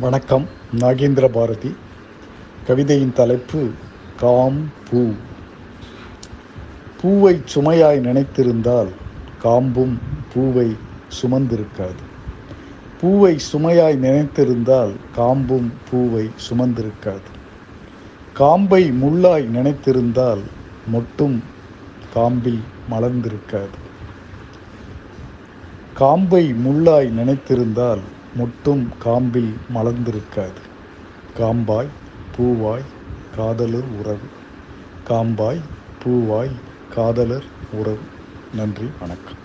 வணக்கம் நாகேந்திர பாரதி. கவிதையின் தலைப்பு காம் பூ. பூவை சுமையாய் நினைத்திருந்தால் காம்பும் பூவை சுமந்திருக்காது. பூவை சுமையாய் நினைத்திருந்தால் காம்பும் பூவை சுமந்திருக்காது. காம்பை முள்ளாய் நினைத்திருந்தால் மொட்டும் காம்பில் மலர்ந்திருக்காது. காம்பை முள்ளாய் நினைத்திருந்தால் மொட்டும் காம்பில் மலர்ந்திருக்காது. காம்பாய் பூவாய் காதலர் உறவு. காம்பாய் பூவாய் காதலர் உறவு. நன்றி வணக்கம்.